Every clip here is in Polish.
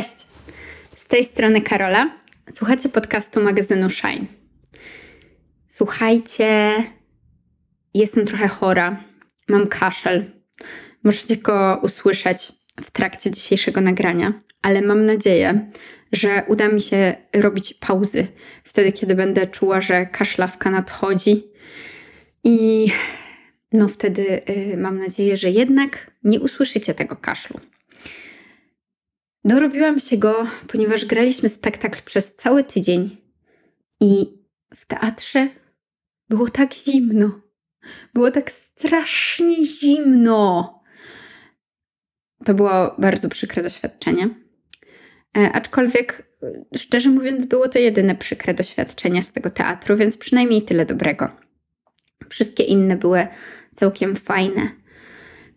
Cześć! Z tej strony Karola. Słuchacie podcastu magazynu Shine. Słuchajcie, jestem trochę chora. Mam kaszel. Możecie go usłyszeć w trakcie dzisiejszego nagrania, ale mam nadzieję, że uda mi się robić pauzy wtedy, kiedy będę czuła, że kaszlawka nadchodzi. I no wtedy y, mam nadzieję, że jednak nie usłyszycie tego kaszlu. Dorobiłam się go, ponieważ graliśmy spektakl przez cały tydzień i w teatrze było tak zimno. Było tak strasznie zimno. To było bardzo przykre doświadczenie. E, aczkolwiek, szczerze mówiąc, było to jedyne przykre doświadczenie z tego teatru, więc przynajmniej tyle dobrego. Wszystkie inne były całkiem fajne.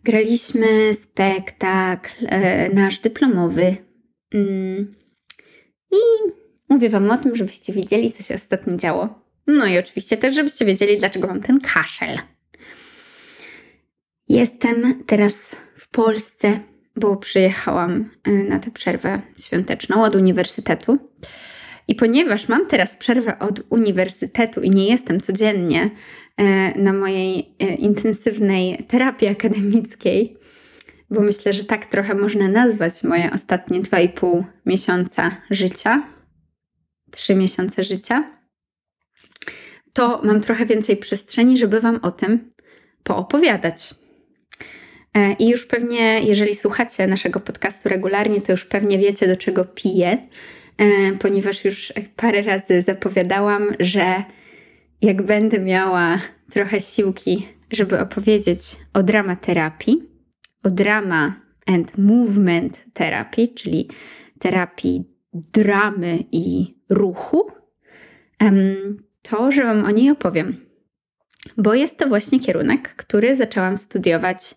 Graliśmy spektakl e, nasz dyplomowy. Mm. I mówię Wam o tym, żebyście wiedzieli, co się ostatnio działo. No i oczywiście też, żebyście wiedzieli, dlaczego mam ten kaszel. Jestem teraz w Polsce, bo przyjechałam e, na tę przerwę świąteczną od uniwersytetu. I ponieważ mam teraz przerwę od uniwersytetu i nie jestem codziennie na mojej e, intensywnej terapii akademickiej, bo myślę, że tak trochę można nazwać moje ostatnie 2,5 miesiąca życia, 3 miesiące życia, to mam trochę więcej przestrzeni, żeby Wam o tym poopowiadać. E, I już pewnie, jeżeli słuchacie naszego podcastu regularnie, to już pewnie wiecie, do czego piję E, ponieważ już parę razy zapowiadałam, że jak będę miała trochę siłki, żeby opowiedzieć o dramaterapii, o drama and movement terapii, czyli terapii dramy i ruchu, to, że Wam o niej opowiem. Bo jest to właśnie kierunek, który zaczęłam studiować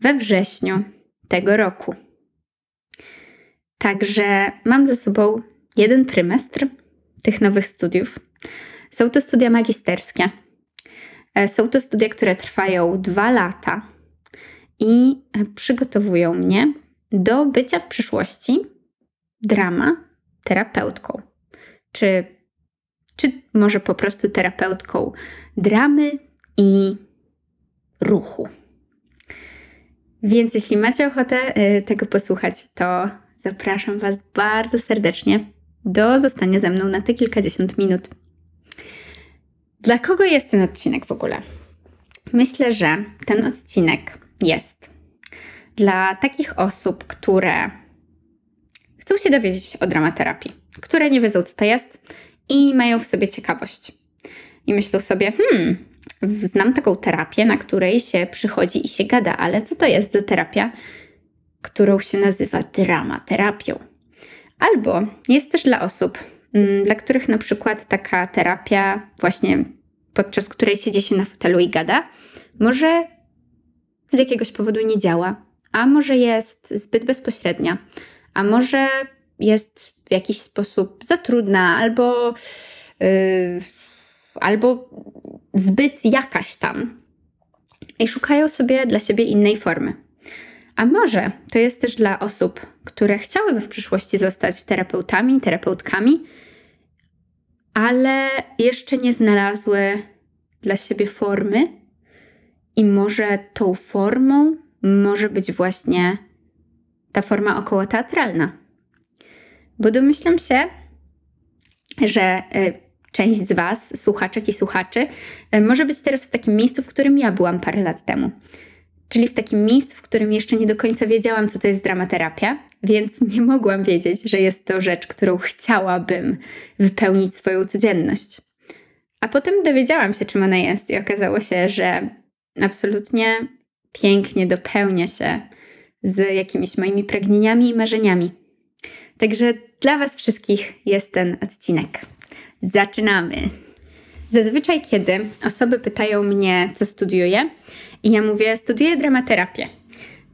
we wrześniu tego roku. Także mam ze sobą jeden trymestr tych nowych studiów. Są to studia magisterskie. E, są to studia, które trwają dwa lata i przygotowują mnie do bycia w przyszłości drama terapeutką. Czy, czy może po prostu terapeutką dramy i ruchu. Więc jeśli macie ochotę e, tego posłuchać, to zapraszam Was bardzo serdecznie do zostania ze mną na te kilkadziesiąt minut. Dla kogo jest ten odcinek w ogóle? Myślę, że ten odcinek jest dla takich osób, które chcą się dowiedzieć o dramaterapii, które nie wiedzą, co to jest i mają w sobie ciekawość. I myślą sobie, hmm, znam taką terapię, na której się przychodzi i się gada, ale co to jest za terapia? którą się nazywa dramaterapią. Albo jest też dla osób, dla których na przykład taka terapia, właśnie podczas której siedzi się na fotelu i gada, może z jakiegoś powodu nie działa, a może jest zbyt bezpośrednia, a może jest w jakiś sposób za trudna, albo, yy, albo zbyt jakaś tam. I szukają sobie dla siebie innej formy. A może to jest też dla osób, które chciałyby w przyszłości zostać terapeutami, terapeutkami, ale jeszcze nie znalazły dla siebie formy, i może tą formą może być właśnie ta forma około teatralna. Bo domyślam się, że y, część z Was, słuchaczek i słuchaczy, y, może być teraz w takim miejscu, w którym ja byłam parę lat temu czyli w takim miejscu, w którym jeszcze nie do końca wiedziałam, co to jest dramaterapia, więc nie mogłam wiedzieć, że jest to rzecz, którą chciałabym wypełnić swoją codzienność. A potem dowiedziałam się, czym ona jest, i okazało się, że absolutnie pięknie dopełnia się z jakimiś moimi pragnieniami i marzeniami. Także dla Was wszystkich jest ten odcinek. Zaczynamy! Zazwyczaj, kiedy osoby pytają mnie, co studiuję, i ja mówię, studiuję dramaterapię,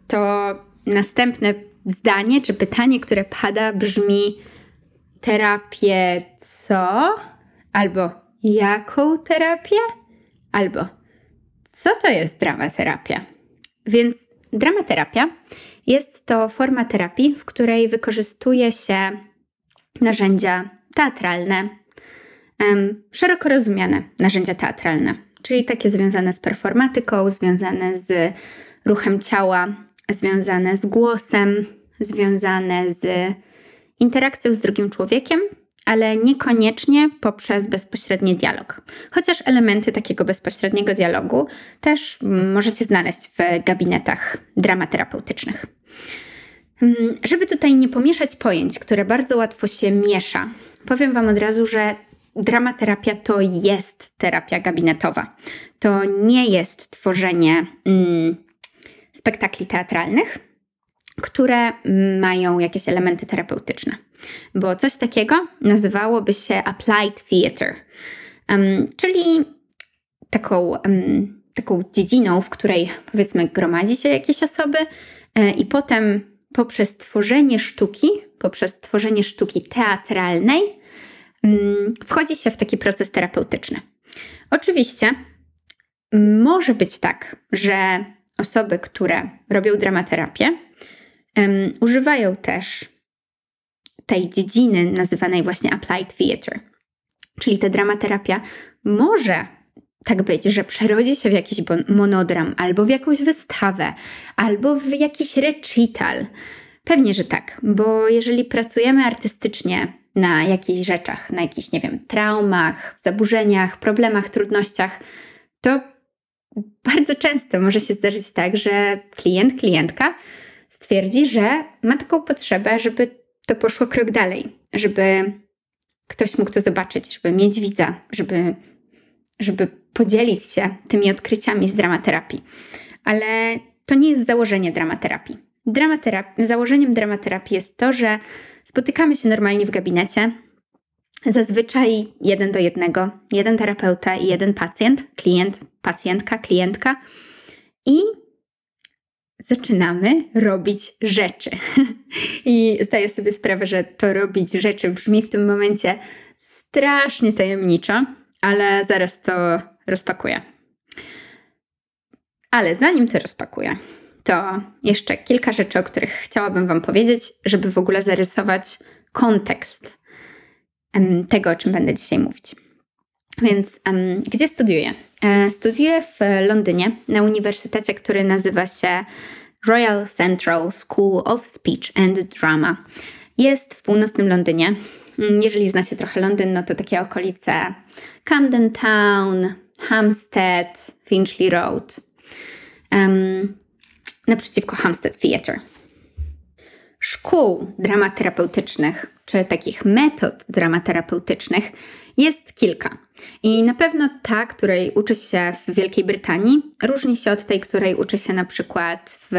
to następne zdanie czy pytanie, które pada, brzmi: terapię co? Albo jaką terapię? Albo co to jest dramaterapia? Więc dramaterapia Jest to forma terapii, w której wykorzystuje się narzędzia teatralne, szeroko rozumiane narzędzia teatralne, czyli takie związane z performatyką, związane z ruchem ciała, związane z głosem, związane z interakcją z drugim człowiekiem, ale niekoniecznie poprzez bezpośredni dialog. Chociaż elementy takiego bezpośredniego dialogu też możecie znaleźć w gabinetach dramaterapeutycznych. Żeby tutaj nie pomieszać pojęć, które bardzo łatwo się miesza, powiem Wam od razu, że dramaterapia to jest terapia gabinetowa. To nie jest tworzenie mm, spektakli teatralnych, które mają jakieś elementy terapeutyczne. Bo coś takiego nazywałoby się applied theater, um, czyli taką, um, taką dziedziną, w której powiedzmy gromadzi się jakieś osoby e, i potem poprzez tworzenie sztuki, poprzez tworzenie sztuki teatralnej, wchodzi się w taki proces terapeutyczny. Oczywiście może być tak, że osoby, które robią dramaterapię, używają też tej dziedziny nazywanej właśnie applied theater. Czyli ta dramaterapia może tak być, że przerodzi się w jakiś monodram, albo w jakąś wystawę, albo w jakiś recital. Pewnie, że tak, bo jeżeli pracujemy artystycznie na jakichś rzeczach, na jakichś, nie wiem, traumach, zaburzeniach, problemach, trudnościach, to bardzo często może się zdarzyć tak, że klient, klientka stwierdzi, że ma taką potrzebę, żeby to poszło krok dalej, żeby ktoś mógł to zobaczyć, żeby mieć widza, żeby, żeby podzielić się tymi odkryciami z dramaterapii. Ale to nie jest założenie dramaterapii. Dramaterapii założeniem dramaterapii jest to, że spotykamy się normalnie w gabinecie, zazwyczaj jeden do jednego, jeden terapeuta i jeden pacjent, klient, pacjentka, klientka i zaczynamy robić rzeczy. I zdaję sobie sprawę, że to robić rzeczy brzmi w tym momencie strasznie tajemniczo, ale zaraz to rozpakuję. Ale zanim to rozpakuję, to jeszcze kilka rzeczy, o których chciałabym Wam powiedzieć, żeby w ogóle zarysować kontekst tego, o czym będę dzisiaj mówić. Więc um, gdzie studiuję? E, studiuję w Londynie na uniwersytecie, który nazywa się Royal Central School of Speech and Drama. Jest w północnym Londynie. Mm, jeżeli znacie trochę Londyn, no to takie okolice Camden Town, Hampstead, Finchley Road. Um, naprzeciwko Hampstead Theatre. Szkół dramaterapeutycznych, czy takich metod dramaterapeutycznych jest kilka. I na pewno ta, której uczy się w Wielkiej Brytanii, różni się od tej, której uczy się na przykład w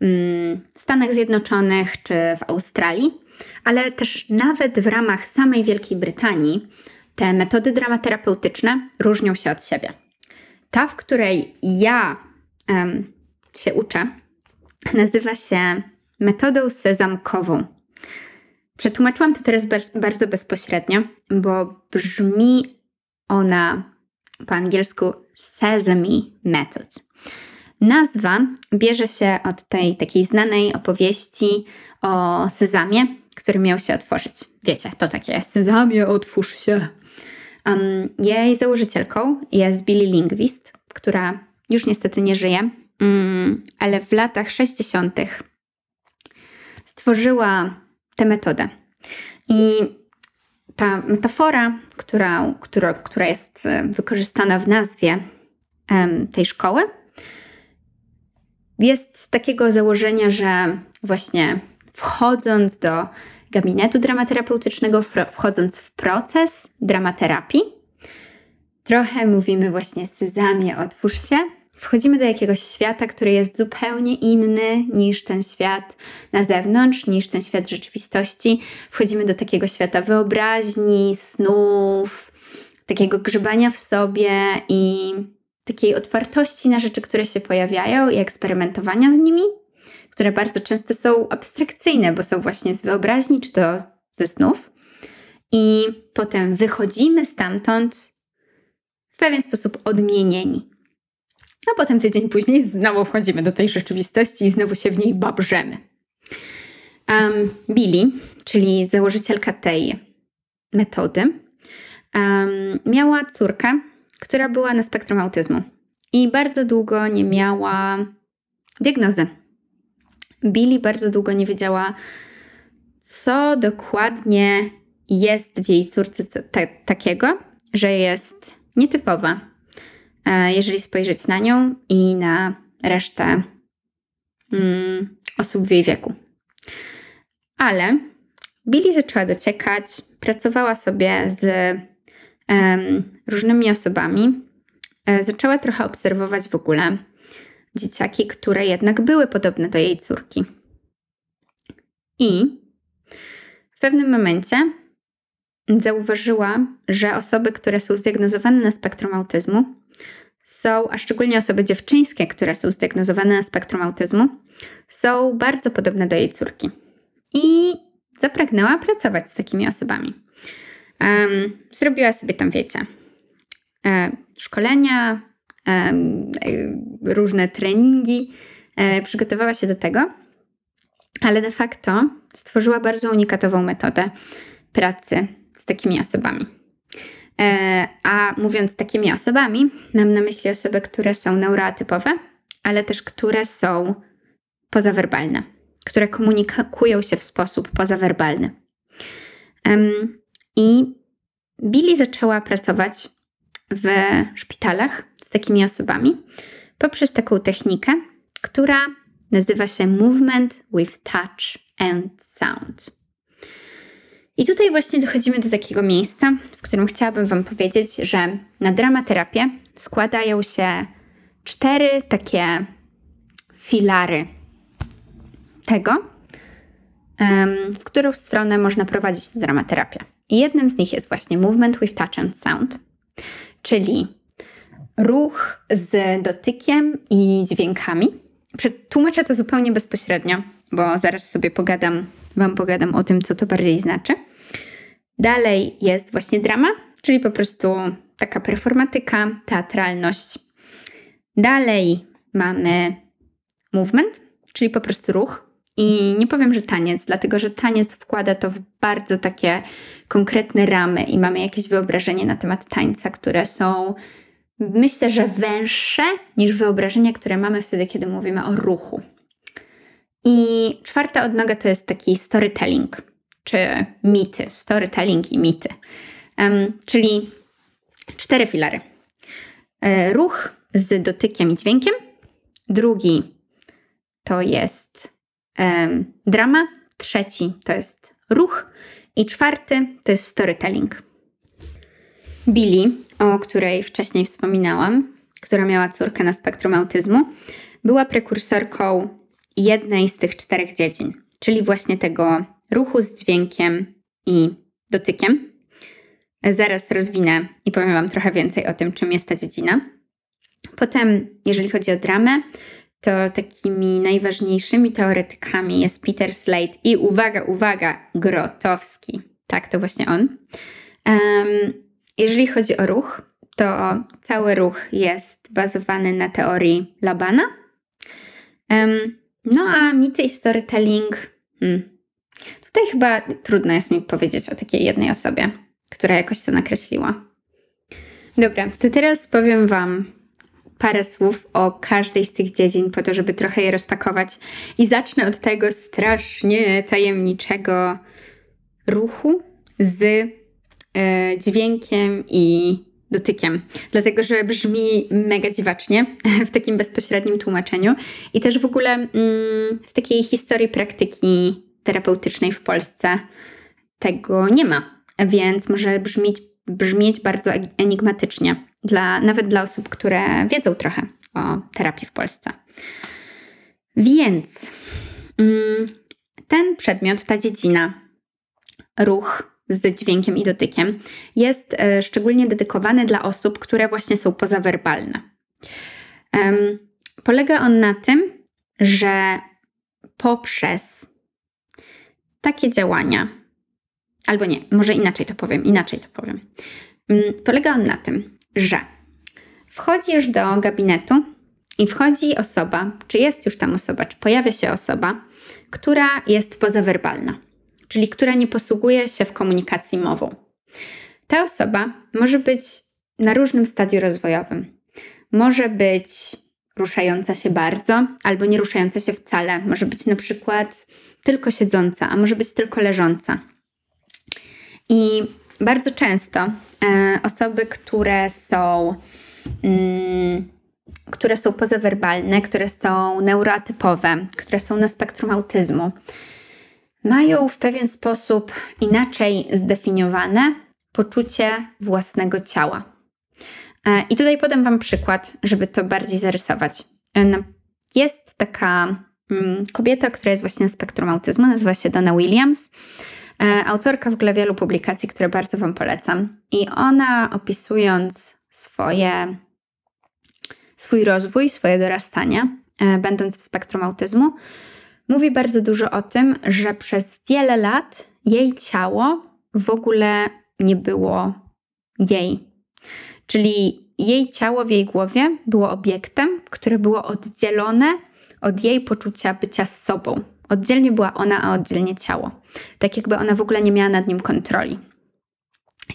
mm, Stanach Zjednoczonych czy w Australii, ale też nawet w ramach samej Wielkiej Brytanii te metody dramaterapeutyczne różnią się od siebie. Ta, w której ja się uczę, nazywa się metodą sezamkową. Przetłumaczyłam to teraz bardzo bezpośrednio, bo brzmi ona po angielsku Sesame Method. Nazwa bierze się od tej takiej znanej opowieści o sezamie, który miał się otworzyć. Wiecie, to takie sezamie, otwórz się. Um, jej założycielką jest Billy Lingwist, która już niestety nie żyje, ale w latach 60. stworzyła tę metodę. I ta metafora, która, która, która jest e, wykorzystana w nazwie tej szkoły, jest z takiego założenia, że właśnie wchodząc do gabinetu dramaterapeutycznego, wchodząc w proces dramaterapii, trochę mówimy właśnie Sezamie, otwórz się, wchodzimy do jakiegoś świata, który jest zupełnie inny niż ten świat na zewnątrz, niż ten świat rzeczywistości. Wchodzimy do takiego świata wyobraźni, snów, takiego grzebania w sobie i takiej otwartości na rzeczy, które się pojawiają i eksperymentowania z nimi, które bardzo często są abstrakcyjne, bo są właśnie z wyobraźni czy to ze snów. I potem wychodzimy stamtąd w pewien sposób odmienieni a potem tydzień później znowu wchodzimy do tej rzeczywistości i znowu się w niej babrzemy. Um, Billy, czyli założycielka tej metody, um, miała córkę, która była na spektrum autyzmu i bardzo długo nie miała diagnozy. Billy bardzo długo nie wiedziała, co dokładnie jest w jej córce takiego, że jest nietypowa, jeżeli spojrzeć na nią i na resztę mm, osób w jej wieku. Ale Billy zaczęła dociekać, pracowała sobie z um, różnymi osobami, e, zaczęła trochę obserwować w ogóle dzieciaki, które jednak były podobne do jej córki. I w pewnym momencie zauważyła, że osoby, które są zdiagnozowane na spektrum autyzmu, są, a szczególnie osoby dziewczyńskie, które są zdiagnozowane na spektrum autyzmu, są bardzo podobne do jej córki. I zapragnęła pracować z takimi osobami. Um, zrobiła sobie tam, wiecie, e, szkolenia, e, różne treningi, e, przygotowała się do tego, ale de facto stworzyła bardzo unikatową metodę pracy z takimi osobami. E, a mówiąc takimi osobami, mam na myśli osoby, które są neuroatypowe, ale też które są pozawerbalne, które komunikują się w sposób pozawerbalny. I Billy zaczęła pracować w szpitalach z takimi osobami poprzez taką technikę, która nazywa się Movement with Touch and Sound. I tutaj właśnie dochodzimy do takiego miejsca, w którym chciałabym Wam powiedzieć, że na dramaterapię składają się cztery takie filary tego, w którą stronę można prowadzić tę dramaterapię. I jednym z nich jest właśnie movement with touch and sound, czyli ruch z dotykiem i dźwiękami. Tłumaczę to zupełnie bezpośrednio, bo zaraz sobie pogadam, Wam pogadam o tym, co to bardziej znaczy. Dalej jest właśnie drama, czyli po prostu taka performatyka, teatralność. Dalej mamy movement, czyli po prostu ruch. I nie powiem, że taniec, dlatego że taniec wkłada to w bardzo takie konkretne ramy i mamy jakieś wyobrażenie na temat tańca, które są myślę, że węższe niż wyobrażenia, które mamy wtedy, kiedy mówimy o ruchu. I czwarta odnoga to jest taki storytelling, czy mity, storytelling i mity. Um, czyli cztery filary. E, ruch z dotykiem i dźwiękiem. Drugi to jest um, drama. Trzeci to jest ruch. I czwarty to jest storytelling. Billy, o której wcześniej wspominałam, która miała córkę na spektrum autyzmu, była prekursorką jednej z tych czterech dziedzin, czyli właśnie tego ruchu z dźwiękiem i dotykiem. Zaraz rozwinę i powiem Wam trochę więcej o tym, czym jest ta dziedzina. Potem, jeżeli chodzi o dramę, to takimi najważniejszymi teoretykami jest Peter Slade i uwaga, uwaga, Grotowski. Tak, to właśnie on. Um, jeżeli chodzi o ruch, to cały ruch jest bazowany na teorii Labana. Um, no a mity i storytelling. Hmm. Tutaj chyba trudno jest mi powiedzieć o takiej jednej osobie, która jakoś to nakreśliła. Dobra, to teraz powiem Wam parę słów o każdej z tych dziedzin, po to, żeby trochę je rozpakować. I zacznę od tego strasznie tajemniczego ruchu z e, dźwiękiem i dotykiem, dlatego że brzmi mega dziwacznie w takim bezpośrednim tłumaczeniu i też w ogóle mm, w takiej historii praktyki terapeutycznej w Polsce tego nie ma, więc może brzmieć, brzmieć bardzo enigmatycznie, dla, nawet dla osób, które wiedzą trochę o terapii w Polsce. Więc mm, ten przedmiot, ta dziedzina, ruch z dźwiękiem i dotykiem, jest e, szczególnie dedykowany dla osób, które właśnie są pozawerbalne. Polega on na tym, że poprzez takie działania, albo nie, może inaczej to powiem, inaczej to powiem. Polega on na tym, że wchodzisz do gabinetu i wchodzi osoba, czy jest już tam osoba, czy pojawia się osoba, która jest pozawerbalna, czyli która nie posługuje się w komunikacji mową. Ta osoba może być na różnym stadium rozwojowym. Może być ruszająca się bardzo, albo nie ruszająca się wcale. Może być na przykład tylko siedząca, a może być tylko leżąca. I bardzo często e, osoby, które są, mm, które są pozawerbalne, które są neuroatypowe, które są na spektrum autyzmu, mają w pewien sposób inaczej zdefiniowane poczucie własnego ciała. E, I tutaj podam Wam przykład, żeby to bardziej zarysować. E, jest taka mm, kobieta, która jest właśnie na spektrum autyzmu, nazywa się Donna Williams. E, autorka w ogóle wielu publikacji, które bardzo Wam polecam. I ona opisując swoje, swój rozwój, swoje dorastanie, będąc w spektrum autyzmu, mówi bardzo dużo o tym, że przez wiele lat jej ciało w ogóle nie było jej. Czyli jej ciało w jej głowie było obiektem, które było oddzielone od jej poczucia bycia z sobą. Oddzielnie była ona, a oddzielnie ciało. Tak jakby ona w ogóle nie miała nad nim kontroli.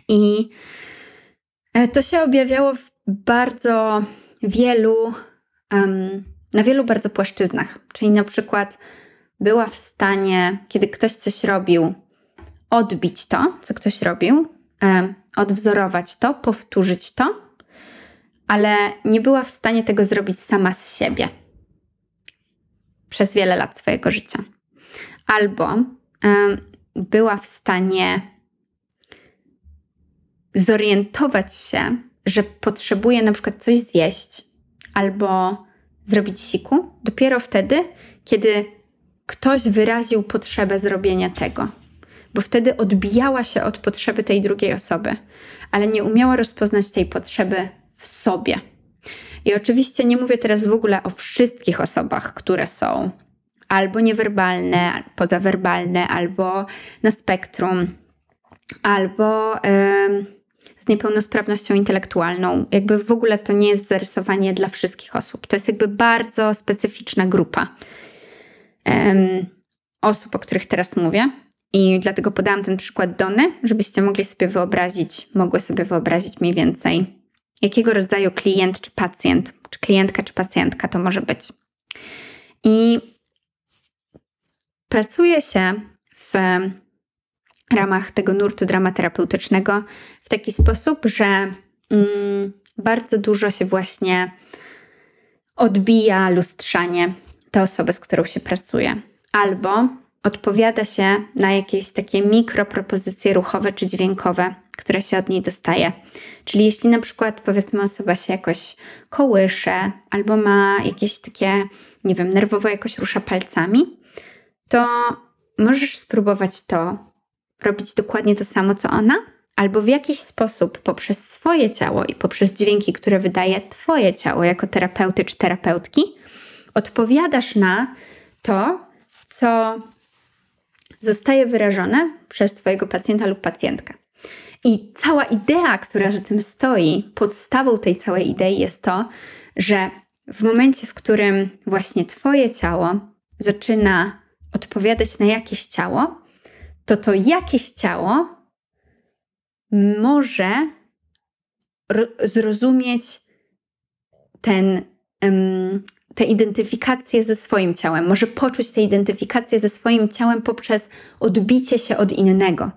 I e, to się objawiało w bardzo wielu, um, na wielu bardzo płaszczyznach. Czyli na przykład była w stanie, kiedy ktoś coś robił, odbić to, co ktoś robił, odwzorować to, powtórzyć to, ale nie była w stanie tego zrobić sama z siebie przez wiele lat swojego życia. Albo była w stanie zorientować się, że potrzebuje na przykład coś zjeść albo zrobić siku dopiero wtedy, kiedy ktoś wyraził potrzebę zrobienia tego bo wtedy odbijała się od potrzeby tej drugiej osoby, ale nie umiała rozpoznać tej potrzeby w sobie. I oczywiście nie mówię teraz w ogóle o wszystkich osobach, które są albo niewerbalne, pozawerbalne, albo na spektrum, albo z niepełnosprawnością intelektualną. Jakby w ogóle to nie jest zarysowanie dla wszystkich osób. To jest jakby bardzo specyficzna grupa osób, o których teraz mówię. I dlatego podałam ten przykład Dony, żebyście mogli sobie wyobrazić, mogły sobie wyobrazić mniej więcej, jakiego rodzaju klient czy pacjent, czy klientka czy pacjentka to może być. I pracuje się w ramach tego nurtu dramaterapeutycznego w taki sposób, że mm, bardzo dużo się właśnie odbija lustrzanie te osoby, z którą się pracuje. Albo odpowiada się na jakieś takie mikropropozycje ruchowe czy dźwiękowe, które się od niej dostaje. Czyli jeśli na przykład powiedzmy osoba się jakoś kołysze albo ma jakieś takie, nie wiem, nerwowo jakoś rusza palcami, to możesz spróbować to robić dokładnie to samo co ona, albo w jakiś sposób poprzez swoje ciało i poprzez dźwięki, które wydaje Twoje ciało jako terapeuty czy terapeutki, odpowiadasz na to, co zostaje wyrażone przez Twojego pacjenta lub pacjentkę. I cała idea, która za tym stoi, podstawą tej całej idei jest to, że w momencie, w którym właśnie Twoje ciało zaczyna odpowiadać na jakieś ciało, to to jakieś ciało może zrozumieć ten, tę identyfikację ze swoim ciałem, może poczuć tę identyfikację ze swoim ciałem poprzez odbicie się od innego.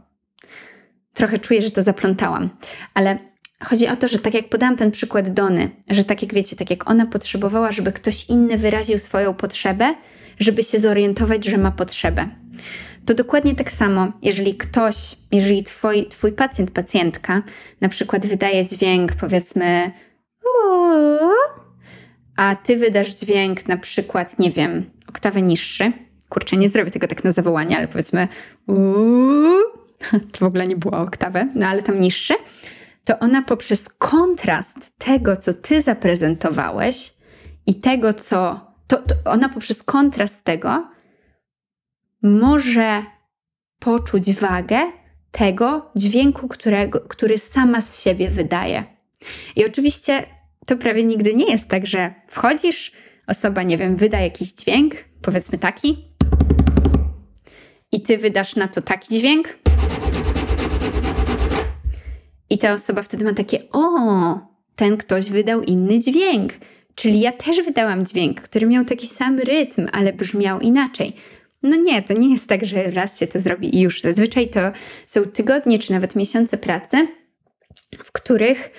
Trochę czuję, że to zaplątałam, ale chodzi o to, że tak jak podałam ten przykład Dony, że tak jak wiecie, tak jak ona potrzebowała, żeby ktoś inny wyraził swoją potrzebę, żeby się zorientować, że ma potrzebę. To dokładnie tak samo, jeżeli ktoś, jeżeli twój, twój pacjent, pacjentka na przykład wydaje dźwięk, powiedzmy, a ty wydasz dźwięk na przykład, nie wiem, oktawę niższy. Kurczę, nie zrobię tego tak na zawołanie, ale powiedzmy uuu, to w ogóle nie było oktawy, no ale tam niższy, to ona poprzez kontrast tego, co ty zaprezentowałeś i tego, co. To, to ona poprzez kontrast tego może poczuć wagę tego dźwięku, którego, który sama z siebie wydaje. I oczywiście to prawie nigdy nie jest tak, że wchodzisz, osoba, nie wiem, wyda jakiś dźwięk, powiedzmy taki, i ty wydasz na to taki dźwięk. I ta osoba wtedy ma takie: O, ten ktoś wydał inny dźwięk. Czyli ja też wydałam dźwięk, który miał taki sam rytm, ale brzmiał inaczej. No nie, to nie jest tak, że raz się to zrobi i już. Zazwyczaj to są tygodnie czy nawet miesiące pracy, w których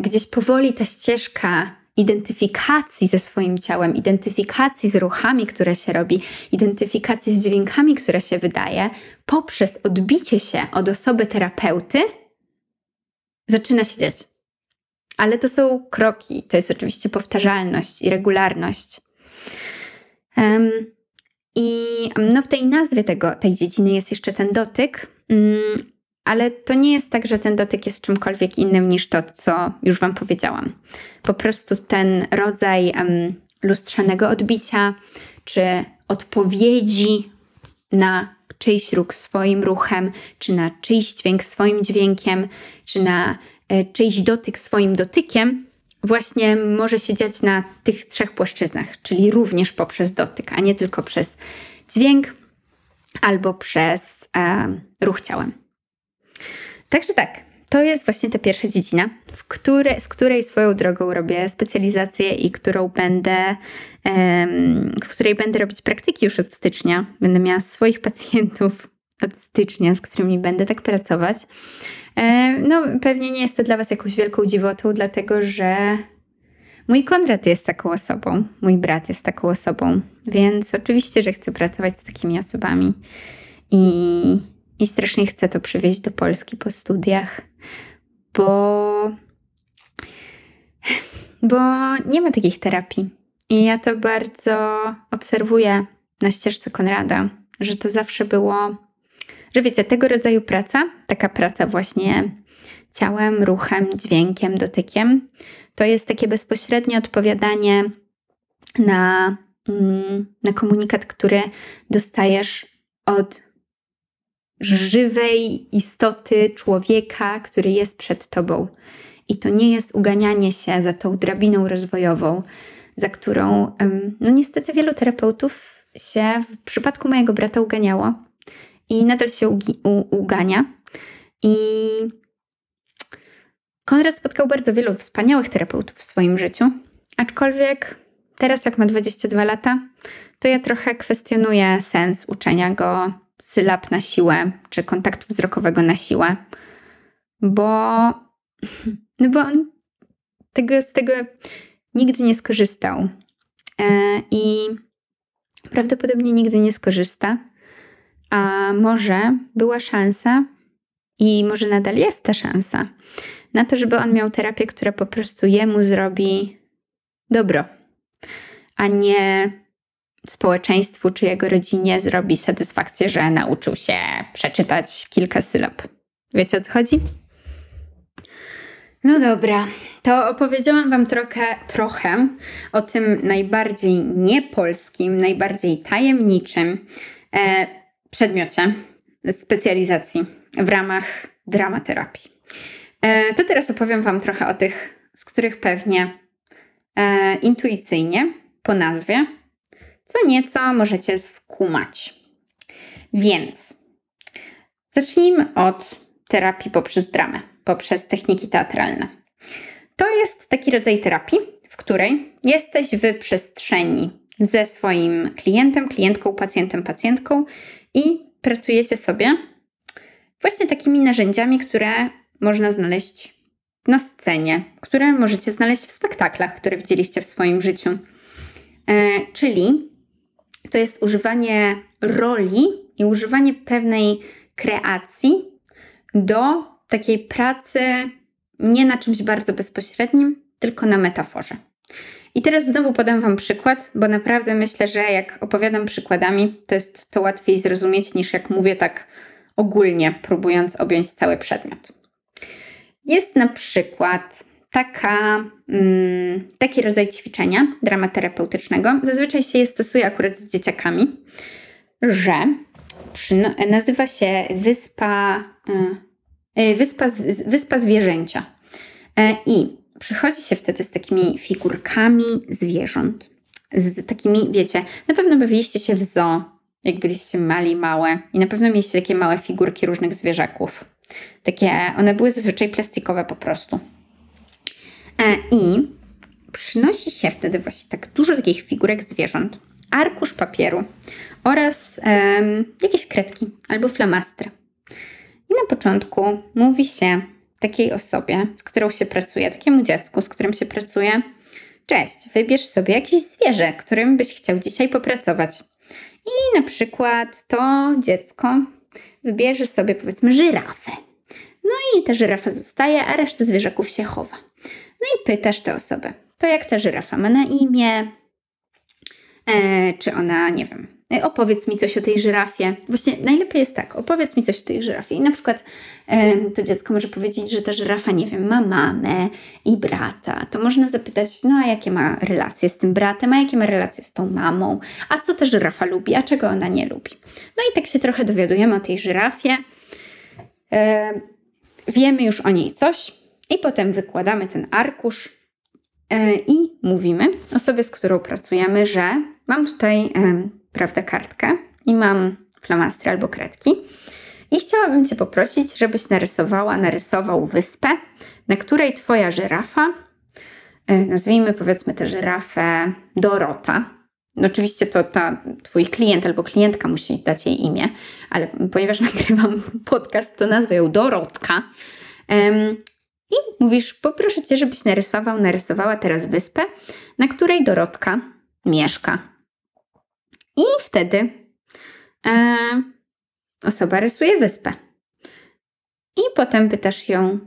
gdzieś powoli ta ścieżka identyfikacji ze swoim ciałem, identyfikacji z ruchami, które się robi, identyfikacji z dźwiękami, które się wydaje, poprzez odbicie się od osoby terapeuty, zaczyna się dziać. Ale to są kroki, to jest oczywiście powtarzalność i regularność. Um, I no w tej nazwie tego, tej dziedziny jest jeszcze ten dotyk, um, ale to nie jest tak, że ten dotyk jest czymkolwiek innym niż to, co już Wam powiedziałam. Po prostu ten rodzaj um, lustrzanego odbicia, czy odpowiedzi na czyjś ruch swoim ruchem, czy na czyjś dźwięk swoim dźwiękiem, czy na e, czyjś dotyk swoim dotykiem, właśnie może się dziać na tych trzech płaszczyznach, czyli również poprzez dotyk, a nie tylko przez dźwięk albo przez e, ruch ciałem. Także tak, to jest właśnie ta pierwsza dziedzina, w które, z której swoją drogą robię specjalizację i którą będę, w której będę robić praktyki już od stycznia. Będę miała swoich pacjentów od stycznia, z którymi będę tak pracować. No, pewnie nie jest to dla Was jakąś wielką dziwotą, dlatego że mój Konrad jest taką osobą, mój brat jest taką osobą, więc oczywiście, że chcę pracować z takimi osobami. I i strasznie chcę to przywieźć do Polski po studiach, bo, bo nie ma takich terapii. I ja to bardzo obserwuję na ścieżce Konrada, że to zawsze było, że wiecie, tego rodzaju praca, taka praca właśnie ciałem, ruchem, dźwiękiem, dotykiem, to jest takie bezpośrednie odpowiadanie na, mm, na komunikat, który dostajesz od żywej istoty człowieka, który jest przed tobą. I to nie jest uganianie się za tą drabiną rozwojową, za którą no niestety wielu terapeutów się w przypadku mojego brata uganiało i nadal się u, ugania. I Konrad spotkał bardzo wielu wspaniałych terapeutów w swoim życiu, aczkolwiek teraz, jak ma 22 lata, to ja trochę kwestionuję sens uczenia go sylab na siłę, czy kontaktu wzrokowego na siłę, bo, no bo on tego, z tego nigdy nie skorzystał. E, I prawdopodobnie nigdy nie skorzysta. A może była szansa, i może nadal jest ta szansa, na to, żeby on miał terapię, która po prostu jemu zrobi dobro, a nie społeczeństwu czy jego rodzinie zrobi satysfakcję, że nauczył się przeczytać kilka sylab. Wiecie o co chodzi? No dobra, to opowiedziałam Wam trochę, trochę o tym najbardziej niepolskim, najbardziej tajemniczym e, przedmiocie specjalizacji w ramach dramaterapii. E, to teraz opowiem Wam trochę o tych, z których pewnie e, intuicyjnie po nazwie co nieco możecie skumać. Więc zacznijmy od terapii poprzez dramę, poprzez techniki teatralne. To jest taki rodzaj terapii, w której jesteś w przestrzeni ze swoim klientem, klientką, pacjentem, pacjentką i pracujecie sobie właśnie takimi narzędziami, które można znaleźć na scenie, które możecie znaleźć w spektaklach, które widzieliście w swoim życiu. E, czyli to jest używanie roli i używanie pewnej kreacji do takiej pracy nie na czymś bardzo bezpośrednim, tylko na metaforze. I teraz znowu podam Wam przykład, bo naprawdę myślę, że jak opowiadam przykładami, to jest to łatwiej zrozumieć niż jak mówię tak ogólnie, próbując objąć cały przedmiot. Jest na przykład taka, mm, taki rodzaj ćwiczenia dramaterapeutycznego. Zazwyczaj się je stosuje akurat z dzieciakami, że nazywa się wyspa, y, y, wyspa, wyspa zwierzęcia. E, I przychodzi się wtedy z takimi figurkami zwierząt. Z takimi, wiecie, na pewno bawiliście się w zoo, jak byliście mali, małe. I na pewno mieliście takie małe figurki różnych zwierzaków. Takie, one były zazwyczaj plastikowe po prostu. E, I przynosi się wtedy właśnie tak dużo takich figurek zwierząt, arkusz papieru oraz um, jakieś kredki albo flamastry. I na początku mówi się takiej osobie, z którą się pracuje, takiemu dziecku, z którym się pracuje, cześć, wybierz sobie jakieś zwierzę, którym byś chciał dzisiaj popracować. I na przykład to dziecko wybierze sobie powiedzmy żyrafę. No i ta żyrafa zostaje, a reszta zwierzaków się chowa. No i pytasz tę osobę, to jak ta żyrafa ma na imię? E, czy ona, nie wiem, e, opowiedz mi coś o tej żyrafie. Właśnie najlepiej jest tak, opowiedz mi coś o tej żyrafie. I na przykład e, to dziecko może powiedzieć, że ta żyrafa, nie wiem, ma mamę i brata. To można zapytać, no a jakie ma relacje z tym bratem, a jakie ma relacje z tą mamą, a co ta żyrafa lubi, a czego ona nie lubi. No i tak się trochę dowiadujemy o tej żyrafie. E, wiemy już o niej coś i potem wykładamy ten arkusz e, i mówimy osobie, z którą pracujemy, że mam tutaj, prawda, kartkę i mam flamastry albo kredki. I chciałabym Cię poprosić, żebyś narysowała, narysował wyspę, na której Twoja żyrafa, e, nazwijmy powiedzmy tę żyrafę Dorota. No oczywiście to ta, Twój klient albo klientka musi dać jej imię, ale ponieważ nagrywam podcast, to nazwę ją Dorotka. I mówisz, poproszę Cię, żebyś narysował, narysowała teraz wyspę, na której Dorotka mieszka. I wtedy e, osoba rysuje wyspę. I potem pytasz ją,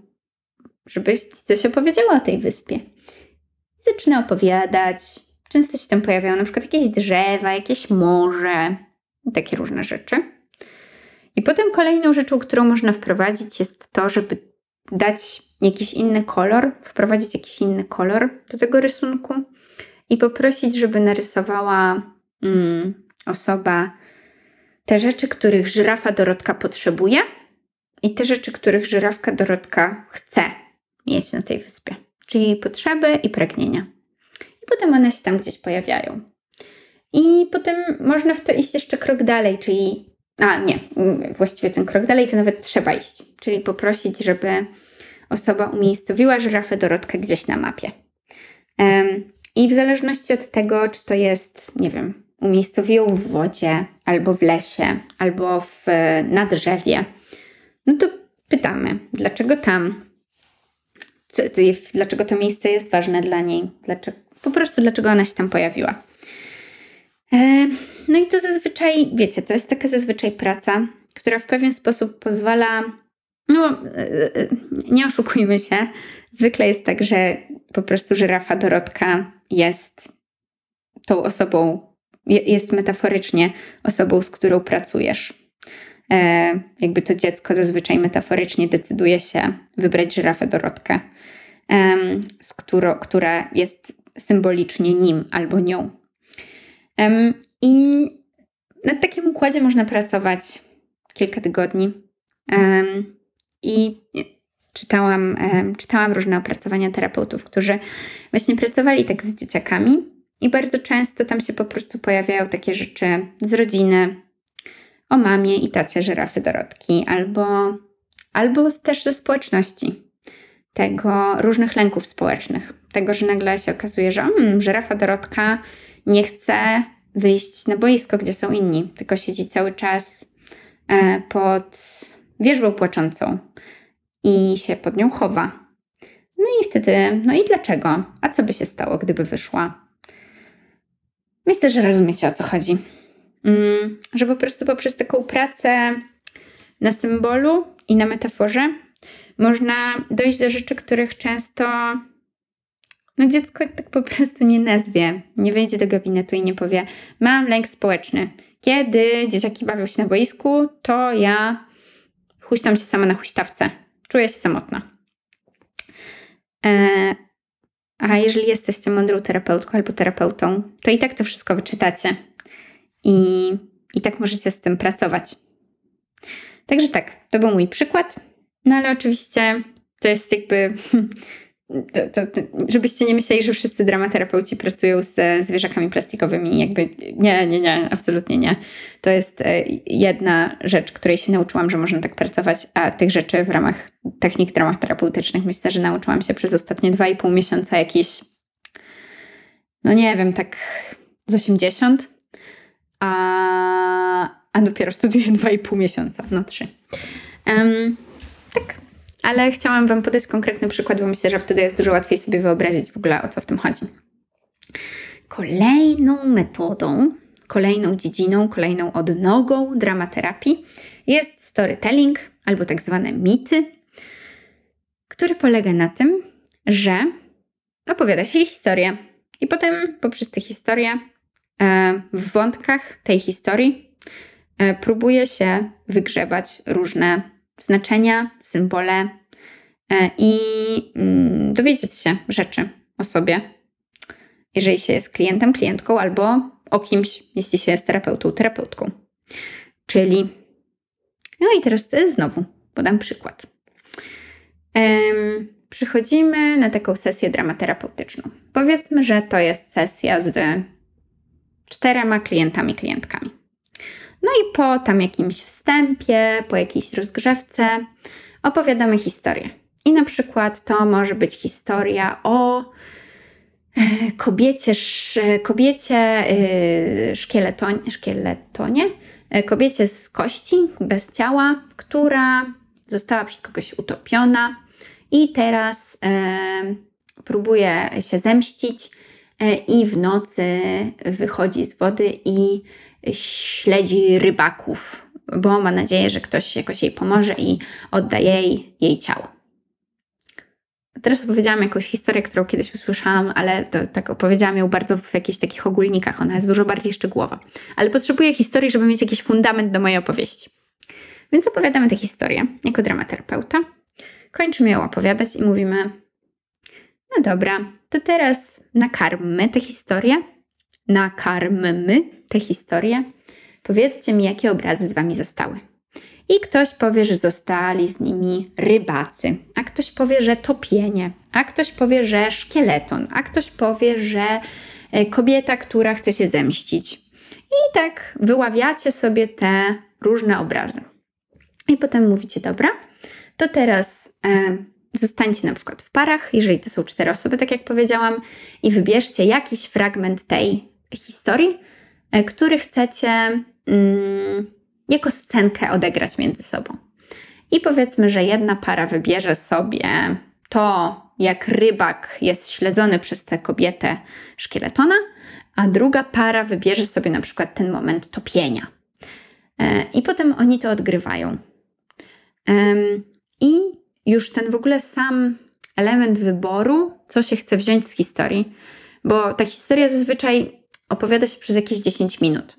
żebyś coś opowiedziała o tej wyspie. Zaczyna opowiadać. Często się tam pojawiają na przykład jakieś drzewa, jakieś morze, takie różne rzeczy. I potem kolejną rzeczą, którą można wprowadzić, jest to, żeby dać jakiś inny kolor, wprowadzić jakiś inny kolor do tego rysunku i poprosić, żeby narysowała mm, osoba te rzeczy, których żyrafa Dorotka potrzebuje i te rzeczy, których żyrawka Dorotka chce mieć na tej wyspie, czyli jej potrzeby i pragnienia. I potem one się tam gdzieś pojawiają. I potem można w to iść jeszcze krok dalej, czyli. A nie, właściwie ten krok dalej to nawet trzeba iść, czyli poprosić, żeby osoba umiejscowiła żyrafę Dorotkę gdzieś na mapie. I w zależności od tego, czy to jest, nie wiem, umiejscowił w wodzie, albo w lesie, albo w, na drzewie, no to pytamy, dlaczego tam? Co, dlaczego to miejsce jest ważne dla niej? Dlaczego, po prostu dlaczego ona się tam pojawiła? E, no i to zazwyczaj, wiecie, to jest taka zazwyczaj praca, która w pewien sposób pozwala, no e, e, nie oszukujmy się, zwykle jest tak, że po prostu żyrafa Dorotka jest tą osobą, jest metaforycznie osobą, z którą pracujesz. Jakby to dziecko zazwyczaj metaforycznie decyduje się wybrać żyrafę Dorotkę, z którą, która jest symbolicznie nim albo nią. I na takim układzie można pracować kilka tygodni. I czytałam, czytałam różne opracowania terapeutów, którzy właśnie pracowali tak z dzieciakami i bardzo często tam się po prostu pojawiają takie rzeczy z rodziny, o mamie i tacie żyrafy Dorotki, albo, albo też ze społeczności, tego różnych lęków społecznych. Tego, że nagle się okazuje, że mm, żyrafa Dorotka nie chce wyjść na boisko, gdzie są inni, tylko siedzi cały czas e, pod wierzbą płaczącą i się pod nią chowa. No i wtedy, no i dlaczego? A co by się stało, gdyby wyszła? Myślę, że rozumiecie o co chodzi. Mm, że po prostu poprzez taką pracę na symbolu i na metaforze można dojść do rzeczy, których często no dziecko tak po prostu nie nazwie. Nie wejdzie do gabinetu i nie powie: Mam lęk społeczny. Kiedy dzieciaki bawią się na boisku, to ja huśtam się sama na huśtawce. Czuję się samotna. E, a jeżeli jesteście mądrą terapeutką albo terapeutą, to i tak to wszystko wyczytacie. I, i tak możecie z tym pracować. Także tak, to był mój przykład. No ale oczywiście to jest jakby to, to, to, żebyście nie myśleli, że wszyscy dramaterapeuci pracują z zwierzakami plastikowymi. Jakby nie, nie, nie, absolutnie nie. To jest e, jedna rzecz, której się nauczyłam, że można tak pracować, a tych rzeczy w ramach technik dramaterapeutycznych myślę, że nauczyłam się przez ostatnie dwa i pół miesiąca jakieś, no nie wiem, tak z 80, a, a dopiero studiuję dwa i pół miesiąca, no trzy. Um, ale chciałam Wam podać konkretny przykład, bo myślę, że wtedy jest dużo łatwiej sobie wyobrazić w ogóle o co w tym chodzi. Kolejną metodą, kolejną dziedziną, kolejną odnogą dramaterapii jest storytelling albo tak zwane mity, który polega na tym, że opowiada się historię i potem poprzez tę historię e, w wątkach tej historii e, próbuje się wygrzebać różne znaczenia, symbole i mm, dowiedzieć się rzeczy o sobie, jeżeli się jest klientem, klientką albo o kimś, jeśli się jest terapeutą, terapeutką. Czyli, no i teraz znowu podam przykład. Um, przychodzimy na taką sesję dramaterapeutyczną. Powiedzmy, że to jest sesja z czterema klientami, klientkami. No i po tam jakimś wstępie, po jakiejś rozgrzewce opowiadamy historię. I na przykład to może być historia o e, kobiecie, kobiecie e, szkieletonie, szkieletonie, e, kobiecie z kości, bez ciała, która została przez kogoś utopiona i teraz próbuje się zemścić i w nocy wychodzi z wody i śledzi rybaków, bo ma nadzieję, że ktoś jakoś jej pomoże i odda jej jej ciało. Teraz opowiedziałam jakąś historię, którą kiedyś usłyszałam, ale to tak opowiedziałam ją bardzo w jakichś takich ogólnikach. Ona jest dużo bardziej szczegółowa. Ale potrzebuję historii, żeby mieć jakiś fundament do mojej opowieści. Więc opowiadamy tę historię jako dramaterapeuta. Kończymy ją opowiadać i mówimy: No dobra, to teraz nakarmmy tę historię nakarmmy tę historię, powiedzcie mi, jakie obrazy z wami zostały. I ktoś powie, że zostali z nimi rybacy, a ktoś powie, że topienie, a ktoś powie, że szkieleton, a ktoś powie, że e, kobieta, która chce się zemścić. I tak wyławiacie sobie te różne obrazy. I potem mówicie, dobra, to teraz e, zostańcie na przykład w parach, jeżeli to są cztery osoby, tak jak powiedziałam, i wybierzcie jakiś fragment tej historii, e, który chcecie mm, jako scenkę odegrać między sobą. I powiedzmy, że jedna para wybierze sobie to, jak rybak jest śledzony przez tę kobietę szkieletona, a druga para wybierze sobie na przykład ten moment topienia. E, I potem oni to odgrywają. I już ten w ogóle sam element wyboru, co się chce wziąć z historii, bo ta historia zazwyczaj opowiada się przez jakieś 10 minut.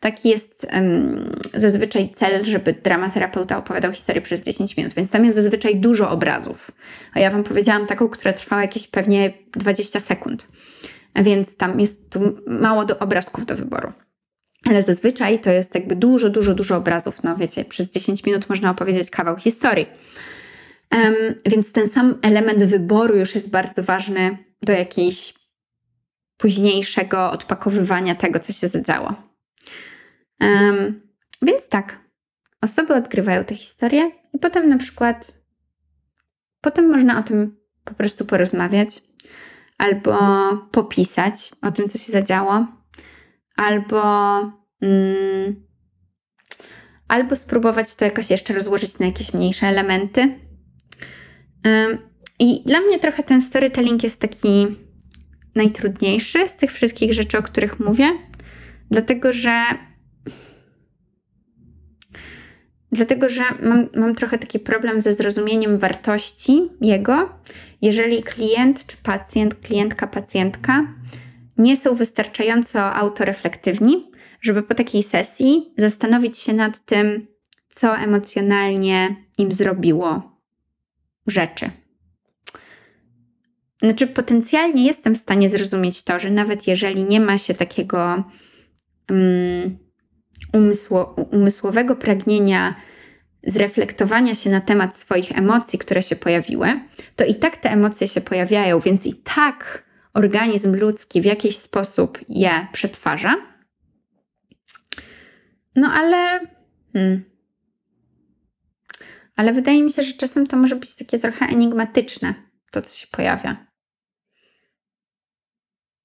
Taki jest um, zazwyczaj cel, żeby dramaterapeuta opowiadał historię przez 10 minut, więc tam jest zazwyczaj dużo obrazów. A ja Wam powiedziałam taką, która trwała jakieś pewnie 20 sekund, więc tam jest tu mało do obrazków do wyboru. Ale zazwyczaj to jest jakby dużo, dużo, dużo obrazów. No wiecie, przez 10 minut można opowiedzieć kawał historii. Um, więc ten sam element wyboru już jest bardzo ważny do jakiejś późniejszego odpakowywania tego, co się zadziało. Um, więc tak, osoby odgrywają tę historię i potem na przykład, potem można o tym po prostu porozmawiać, albo popisać o tym, co się zadziało, albo, mm, albo spróbować to jakoś jeszcze rozłożyć na jakieś mniejsze elementy. Um, I dla mnie trochę ten storytelling jest taki najtrudniejszy z tych wszystkich rzeczy, o których mówię, dlatego że dlatego że mam, mam trochę taki problem ze zrozumieniem wartości jego, jeżeli klient czy pacjent, klientka, pacjentka nie są wystarczająco autoreflektywni, żeby po takiej sesji zastanowić się nad tym, co emocjonalnie im zrobiło rzeczy. Znaczy, potencjalnie jestem w stanie zrozumieć to, że nawet jeżeli nie ma się takiego um, umysło, umysłowego pragnienia zreflektowania się na temat swoich emocji, które się pojawiły, to i tak te emocje się pojawiają, więc i tak organizm ludzki w jakiś sposób je przetwarza. No ale. Hmm. Ale wydaje mi się, że czasem to może być takie trochę enigmatyczne, to co się pojawia.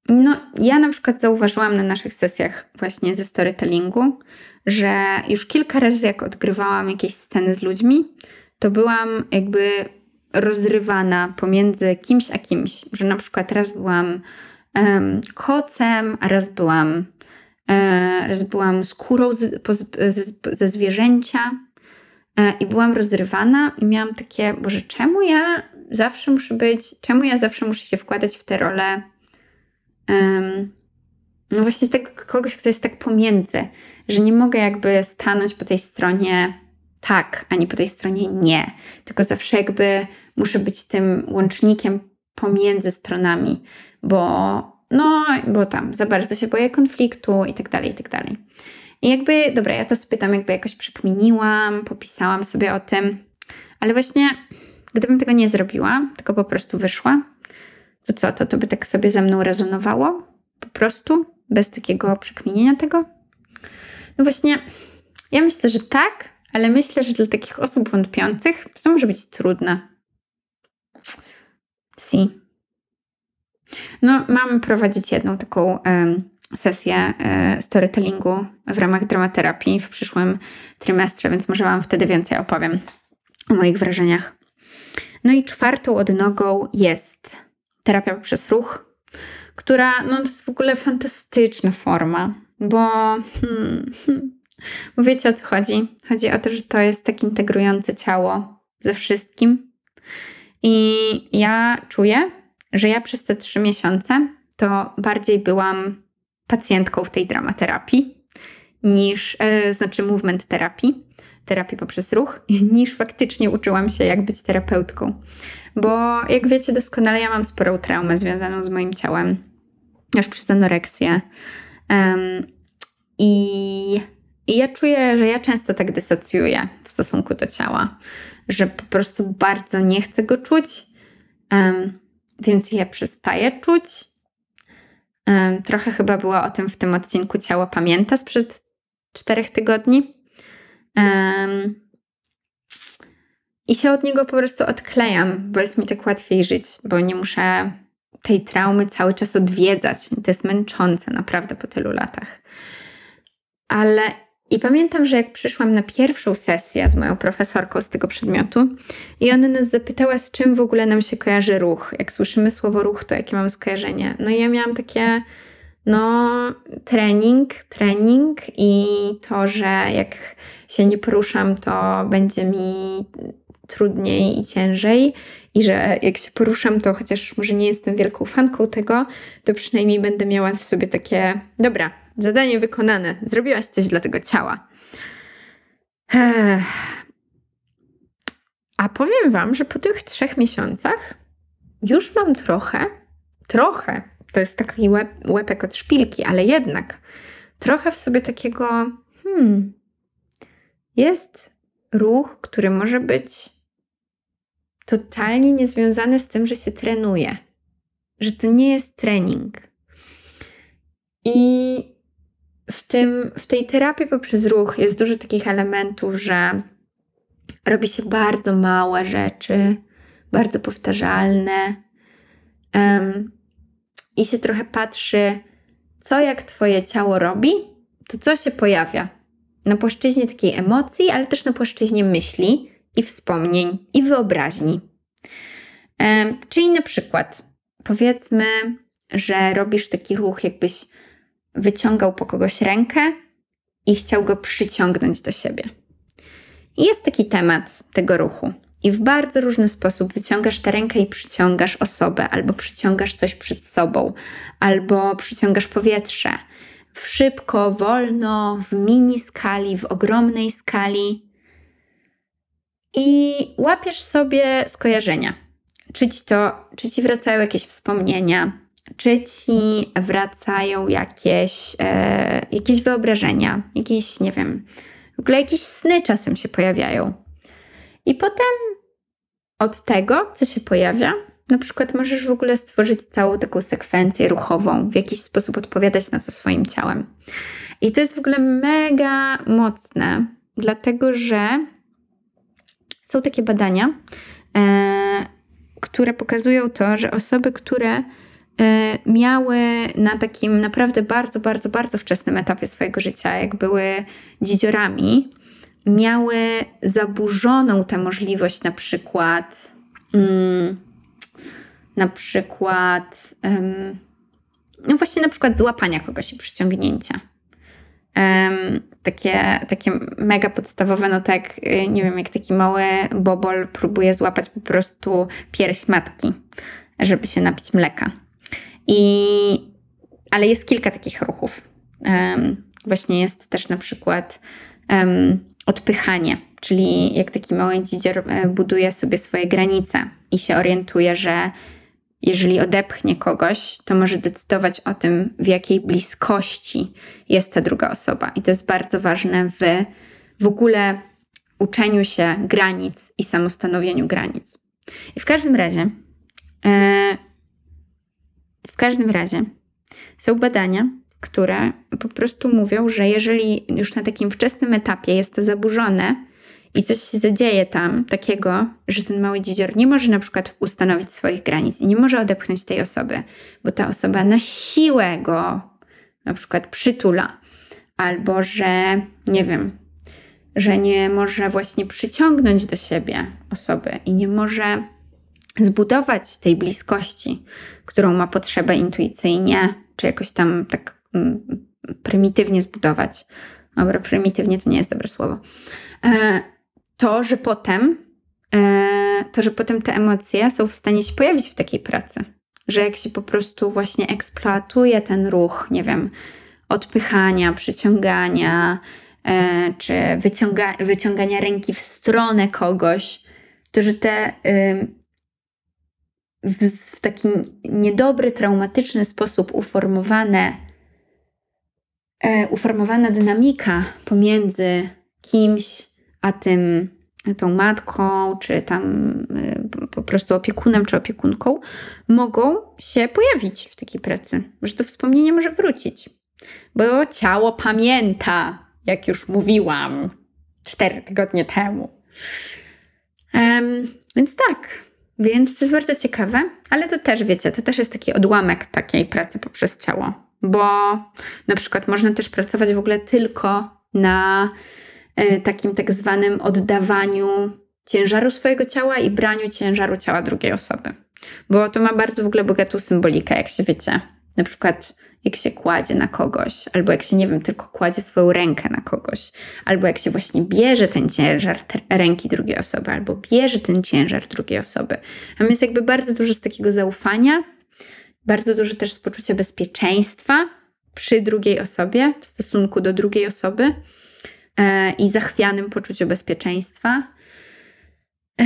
No, ja na przykład zauważyłam na naszych sesjach właśnie ze storytellingu, że już kilka razy, jak odgrywałam jakieś sceny z ludźmi, to byłam jakby rozrywana pomiędzy kimś a kimś. Że na przykład raz byłam um, kocem, a raz byłam, e, raz byłam skórą z, po, ze, ze zwierzęcia e, i byłam rozrywana i miałam takie, Boże, czemu ja zawsze muszę być, czemu ja zawsze muszę się wkładać w te role no właśnie tak, kogoś, kto jest tak pomiędzy, że nie mogę jakby stanąć po tej stronie tak, ani po tej stronie nie, tylko zawsze jakby muszę być tym łącznikiem pomiędzy stronami, bo no, bo tam za bardzo się boję konfliktu i tak dalej, i tak dalej. I jakby, dobra, ja to spytam, jakby jakoś przekminiłam, popisałam sobie o tym, ale właśnie gdybym tego nie zrobiła, tylko po prostu wyszła, to co, to, to by tak sobie ze mną rezonowało? Po prostu? Bez takiego przekminienia tego? No właśnie, ja myślę, że tak, ale myślę, że dla takich osób wątpiących to, to może być trudne. Si. No, mam prowadzić jedną taką sesję y, storytellingu w ramach dramaterapii w przyszłym trymestrze, więc może Wam wtedy więcej opowiem o moich wrażeniach. No i czwartą odnogą jest terapia poprzez ruch, która no, to jest w ogóle fantastyczna forma, bo, hmm, hmm, bo wiecie o co chodzi? Chodzi o to, że to jest tak integrujące ciało ze wszystkim. I ja czuję, że ja przez te trzy miesiące to bardziej byłam pacjentką w tej dramaterapii niż, yy, znaczy movement terapii, terapii poprzez ruch, niż faktycznie uczyłam się, jak być terapeutką. Bo jak wiecie doskonale, ja mam sporą traumę związaną z moim ciałem, już przez anoreksję. Um, i, I ja czuję, że ja często tak dysocjuję w stosunku do ciała, że po prostu bardzo nie chcę go czuć, um, więc je przestaję czuć. Um, trochę chyba było o tym w tym odcinku Ciało Pamięta sprzed czterech tygodni. Um, I się od niego po prostu odklejam, bo jest mi tak łatwiej żyć, bo nie muszę tej traumy cały czas odwiedzać. To jest męczące naprawdę po tylu latach. Ale i pamiętam, że jak przyszłam na pierwszą sesję z moją profesorką z tego przedmiotu i ona nas zapytała, z czym w ogóle nam się kojarzy ruch. Jak słyszymy słowo ruch, to jakie mam skojarzenie? No i ja miałam takie, no, trening, trening i to, że jak się nie poruszam, to będzie mi trudniej i ciężej i że jak się poruszam, to chociaż może nie jestem wielką fanką tego, to przynajmniej będę miała w sobie takie, dobra, zadanie wykonane, zrobiłaś coś dla tego ciała. A powiem Wam, że po tych trzech miesiącach już mam trochę, trochę, to jest taki łeb, łepek od szpilki, ale jednak trochę w sobie takiego, hmm, jest ruch, który może być totalnie niezwiązane z tym, że się trenuje, że to nie jest trening. I w, tym, w tej terapii poprzez ruch jest dużo takich elementów, że robi się bardzo małe rzeczy, bardzo powtarzalne um, i się trochę patrzy, co jak Twoje ciało robi, to co się pojawia. Na płaszczyźnie takiej emocji, ale też na płaszczyźnie myśli i wspomnień i wyobraźni. Czyli na przykład powiedzmy, że robisz taki ruch, jakbyś wyciągał po kogoś rękę i chciał go przyciągnąć do siebie. I jest taki temat tego ruchu. I w bardzo różny sposób wyciągasz tę rękę i przyciągasz osobę, albo przyciągasz coś przed sobą, albo przyciągasz powietrze. W szybko, wolno, w mini skali, w ogromnej skali. I łapiesz sobie skojarzenia. Czy ci, to, czy ci wracają jakieś wspomnienia, czy ci wracają jakieś, e, jakieś wyobrażenia, jakieś, nie wiem, w ogóle jakieś sny czasem się pojawiają. I potem od tego, co się pojawia, na przykład możesz w ogóle stworzyć całą taką sekwencję ruchową, w jakiś sposób odpowiadać na to swoim ciałem. I to jest w ogóle mega mocne, dlatego że są takie badania, e, które pokazują to, że osoby, które e, miały na takim naprawdę bardzo, bardzo, bardzo wczesnym etapie swojego życia, jak były dzidziorami, miały zaburzoną tę możliwość na przykład. Mm, na przykład, um, no właśnie na przykład złapania kogoś i przyciągnięcia. Um, takie, takie mega podstawowe, no tak, y, nie wiem, jak taki mały bobol próbuje złapać po prostu pierś matki, żeby się napić mleka. I, ale jest kilka takich ruchów. Um, właśnie jest też na przykład um, odpychanie, czyli jak taki mały dzidzior e, buduje sobie swoje granice i się orientuje, że jeżeli odepchnie kogoś, to może decydować o tym, w jakiej bliskości jest ta druga osoba. I to jest bardzo ważne w w ogóle uczeniu się granic i samostanowieniu granic. I w każdym razie, e, w każdym razie są badania, które po prostu mówią, że jeżeli już na takim wczesnym etapie jest to zaburzone, i coś się zadzieje tam takiego, że ten mały dzidzior nie może na przykład ustanowić swoich granic i nie może odepchnąć tej osoby, bo ta osoba na siłę go na przykład przytula, albo że nie wiem, że nie może właśnie przyciągnąć do siebie osoby i nie może zbudować tej bliskości, którą ma potrzebę intuicyjnie, czy jakoś tam tak mm, prymitywnie zbudować. Dobra, prymitywnie to nie jest dobre słowo. E, to, że potem, e, to, że potem te emocje są w stanie się pojawić w takiej pracy. Że jak się po prostu właśnie eksploatuje ten ruch, nie wiem, odpychania, przyciągania, e, czy wyciąga, wyciągania ręki w stronę kogoś, to że te w, w taki niedobry, traumatyczny sposób uformowane, e, uformowana dynamika pomiędzy kimś, a tym, tą matką, czy tam y, po prostu opiekunem, czy opiekunką, mogą się pojawić w takiej pracy, że to wspomnienie może wrócić. Bo ciało pamięta, jak już mówiłam cztery tygodnie temu. Um, więc tak, więc to jest bardzo ciekawe, ale to też wiecie, to też jest taki odłamek takiej pracy poprzez ciało, bo na przykład można też pracować w ogóle tylko na takim tak zwanym oddawaniu ciężaru swojego ciała i braniu ciężaru ciała drugiej osoby. Bo to ma bardzo w ogóle bogatą symbolikę, jak się wiecie. Na przykład jak się kładzie na kogoś, albo jak się, nie wiem, tylko kładzie swoją rękę na kogoś, albo jak się właśnie bierze ten ciężar ręki drugiej osoby, albo bierze ten ciężar drugiej osoby. A więc jakby bardzo dużo z takiego zaufania, bardzo dużo też z poczucia bezpieczeństwa przy drugiej osobie, w stosunku do drugiej osoby. E, i zachwianym poczuciu bezpieczeństwa. E,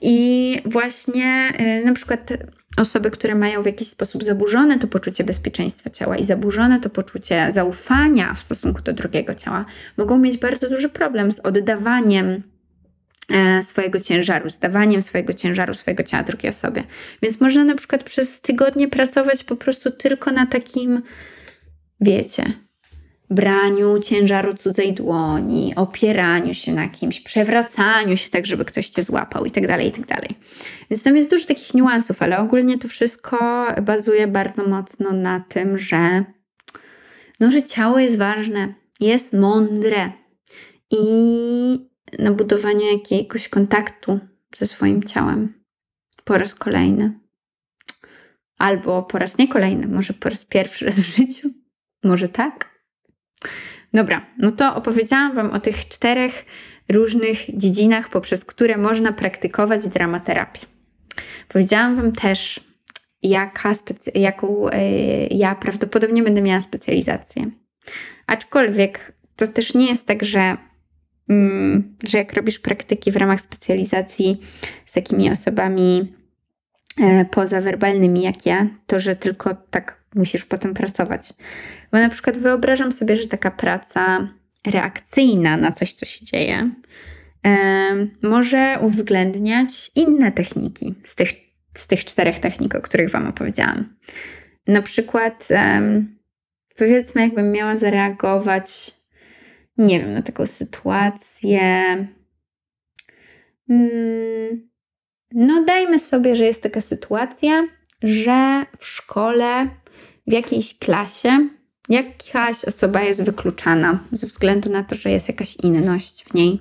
I właśnie e, na przykład osoby, które mają w jakiś sposób zaburzone to poczucie bezpieczeństwa ciała i zaburzone to poczucie zaufania w stosunku do drugiego ciała, mogą mieć bardzo duży problem z oddawaniem swojego ciężaru, z dawaniem swojego ciężaru, swojego ciała drugiej osobie. Więc można na przykład przez tygodnie pracować po prostu tylko na takim, wiecie, braniu ciężaru cudzej dłoni, opieraniu się na kimś, przewracaniu się tak, żeby ktoś cię złapał i tak dalej, i tak dalej. Więc tam jest dużo takich niuansów, ale ogólnie to wszystko bazuje bardzo mocno na tym, że, no, że ciało jest ważne, jest mądre i na budowaniu jakiegoś kontaktu ze swoim ciałem po raz kolejny. Albo po raz nie kolejny, może po raz pierwszy raz w życiu, może tak. Dobra, no to opowiedziałam Wam o tych czterech różnych dziedzinach, poprzez które można praktykować dramaterapię. Powiedziałam Wam też, jaka specy- jaką yy, ja prawdopodobnie będę miała specjalizację. Aczkolwiek to też nie jest tak, że, mm, że jak robisz praktyki w ramach specjalizacji z takimi osobami e, pozawerbalnymi jak ja, to że tylko tak musisz potem pracować. Bo na przykład wyobrażam sobie, że taka praca reakcyjna na coś, co się dzieje, może uwzględniać inne techniki z tych, z tych czterech technik, o których Wam opowiedziałam. Na przykład, powiedzmy, jakbym miała zareagować, nie wiem, na taką sytuację. Mm, no, dajmy sobie, że jest taka sytuacja, że w szkole, w jakiejś klasie, jakaś osoba jest wykluczana ze względu na to, że jest jakaś inność w niej.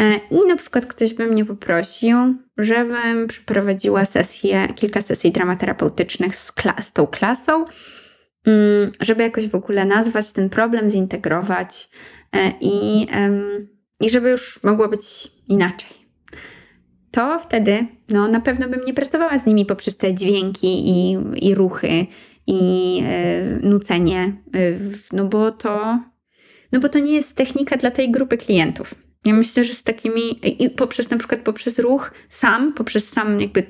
E, I na przykład ktoś by mnie poprosił, żebym przeprowadziła sesję, kilka sesji dramaterapeutycznych z, klas, z tą klasą, mm, żeby jakoś w ogóle nazwać ten problem, zintegrować e, i, i żeby już mogło być inaczej. To wtedy no, na pewno bym nie pracowała z nimi poprzez te dźwięki i, i ruchy i e, nucenie, no bo to no bo to nie jest technika dla tej grupy klientów. Ja myślę, że z takimi, i poprzez na przykład poprzez ruch sam, poprzez sam jakby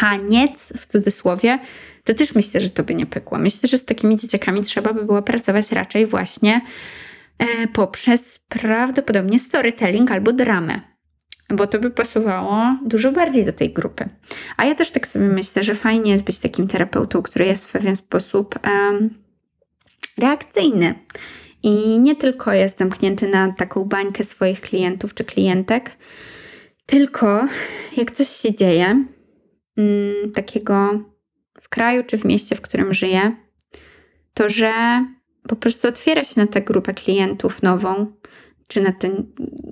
taniec w cudzysłowie, to też myślę, że to by nie pykło. Myślę, że z takimi dzieciakami trzeba by było pracować raczej właśnie e, poprzez prawdopodobnie storytelling albo dramę. Bo to by pasowało dużo bardziej do tej grupy. A ja też tak sobie myślę, że fajnie jest być takim terapeutą, który jest w pewien sposób um, reakcyjny i nie tylko jest zamknięty na taką bańkę swoich klientów czy klientek, tylko jak coś się dzieje mm, takiego w kraju czy w mieście, w którym żyje, to że po prostu otwiera się na tę grupę klientów nową, czy na tę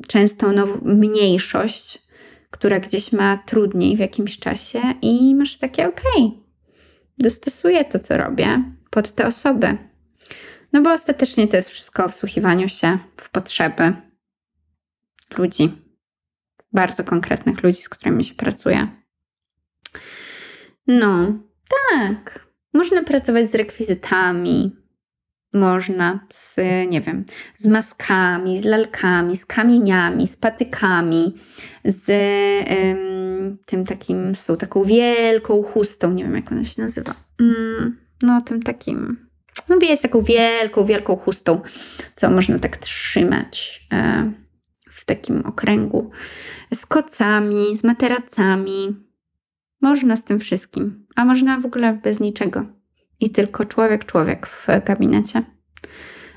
często mniejszość, która gdzieś ma trudniej w jakimś czasie i masz takie okej, okay, dostosuję to, co robię pod te osoby. No bo ostatecznie to jest wszystko o wsłuchiwaniu się w potrzeby ludzi, bardzo konkretnych ludzi, z którymi się pracuje. No, tak. Można pracować z rekwizytami, można z, nie wiem, z maskami, z lalkami, z kamieniami, z patykami, z ym, tym takim, z tą taką wielką chustą, nie wiem jak ona się nazywa. Mm, no, tym takim no wiecie, taką wielką, wielką chustą, co można tak trzymać e, w takim okręgu. Z kocami, z materacami. Można z tym wszystkim, a można w ogóle bez niczego. I tylko człowiek, człowiek w gabinecie.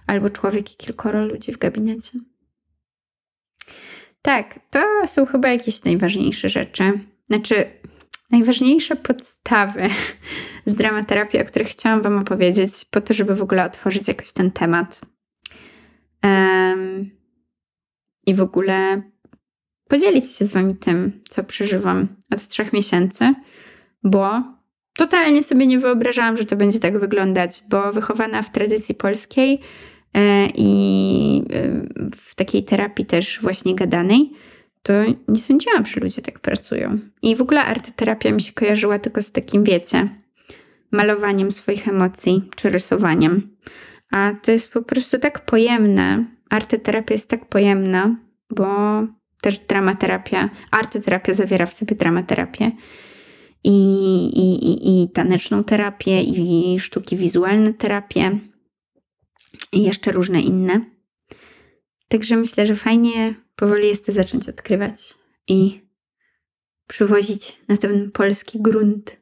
Albo człowiek i kilkoro ludzi w gabinecie. Tak, to są chyba jakieś najważniejsze rzeczy. Znaczy, najważniejsze podstawy z dramaterapii, o których chciałam Wam opowiedzieć, po to, żeby w ogóle otworzyć jakoś ten temat. Um, I w ogóle podzielić się z Wami tym, co przeżywam od trzech miesięcy, bo totalnie sobie nie wyobrażałam, że to będzie tak wyglądać, bo wychowana w tradycji polskiej e, i e, w takiej terapii też właśnie gadanej, to nie sądziłam, że ludzie tak pracują. I w ogóle arteterapia mi się kojarzyła tylko z takim, wiecie, malowaniem swoich emocji czy rysowaniem. A to jest po prostu tak pojemne. Arteterapia jest tak pojemna, bo też dramaterapia, arteterapia zawiera w sobie dramaterapię i, i, i, taneczną terapię, i sztuki wizualne terapię, i jeszcze różne inne. Także myślę, że fajnie powoli jest to zacząć odkrywać i przywozić na ten polski grunt.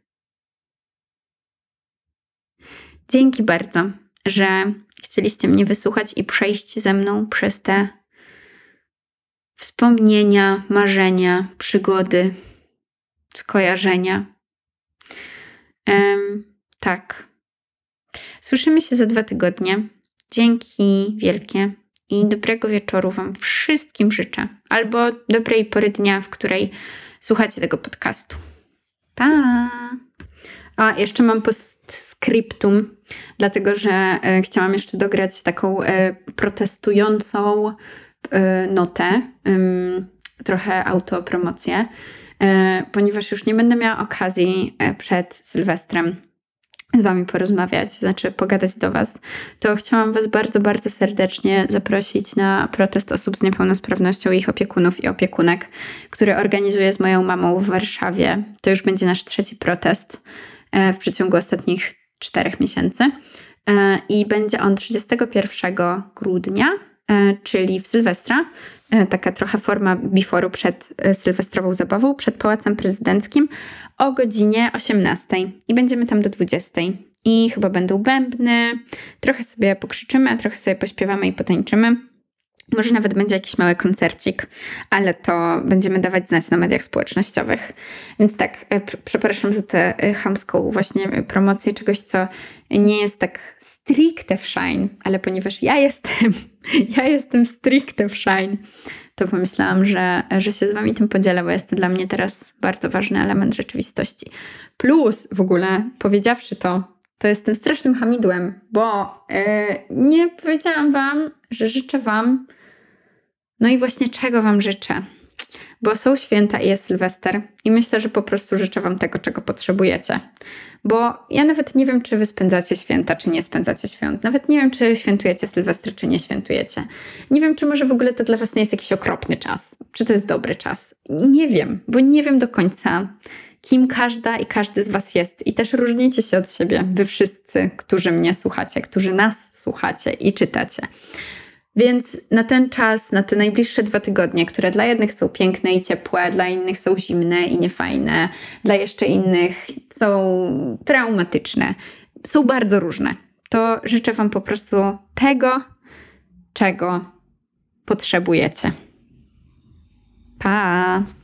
Dzięki bardzo, że chcieliście mnie wysłuchać i przejść ze mną przez te wspomnienia, marzenia, przygody, skojarzenia. Um, tak. Słyszymy się za dwa tygodnie. Dzięki wielkie i dobrego wieczoru Wam wszystkim życzę. Albo dobrej pory dnia, w której słuchacie tego podcastu. Pa! A jeszcze mam postscriptum, dlatego że e, chciałam jeszcze dograć taką e, protestującą e, notę, trochę autopromocję, ponieważ już nie będę miała okazji przed Sylwestrem z Wami porozmawiać, znaczy pogadać do Was, to chciałam Was bardzo, bardzo serdecznie zaprosić na protest osób z niepełnosprawnością, ich opiekunów i opiekunek, który organizuję z moją mamą w Warszawie. To już będzie nasz trzeci protest e, w przeciągu ostatnich czterech miesięcy. E, I będzie on 31 grudnia e, czyli w Sylwestra. E, taka trochę forma before'u przed e, sylwestrową zabawą, przed Pałacem Prezydenckim o godzinie 18 i będziemy tam do 20. I chyba będą bębny, trochę sobie pokrzyczymy, trochę sobie pośpiewamy i potańczymy. Może nawet będzie jakiś mały koncercik, ale to będziemy dawać znać na mediach społecznościowych. Więc tak, e, przepraszam za tę e, chamską właśnie e, promocję czegoś, co nie jest tak stricte w Shine, ale ponieważ ja jestem, ja jestem stricte w Shine, to pomyślałam, że, że się z wami tym podzielę, bo jest to dla mnie teraz bardzo ważny element rzeczywistości. Plus w ogóle, powiedziawszy to, to jestem strasznym hamidłem, bo yy, nie powiedziałam wam, że życzę wam no i właśnie czego Wam życzę? Bo są święta i jest Sylwester i myślę, że po prostu życzę Wam tego, czego potrzebujecie. Bo ja nawet nie wiem, czy Wy spędzacie święta, czy nie spędzacie świąt. Nawet nie wiem, czy świętujecie Sylwestry, czy nie świętujecie. Nie wiem, czy może w ogóle to dla Was nie jest jakiś okropny czas, czy to jest dobry czas. Nie wiem, bo nie wiem do końca, kim każda i każdy z Was jest. I też różnicie się od siebie, Wy wszyscy, którzy mnie słuchacie, którzy nas słuchacie i czytacie. Więc na ten czas, na te najbliższe dwa tygodnie, które dla jednych są piękne i ciepłe, dla innych są zimne i niefajne, dla jeszcze innych są traumatyczne, są bardzo różne, to życzę Wam po prostu tego, czego potrzebujecie. Pa!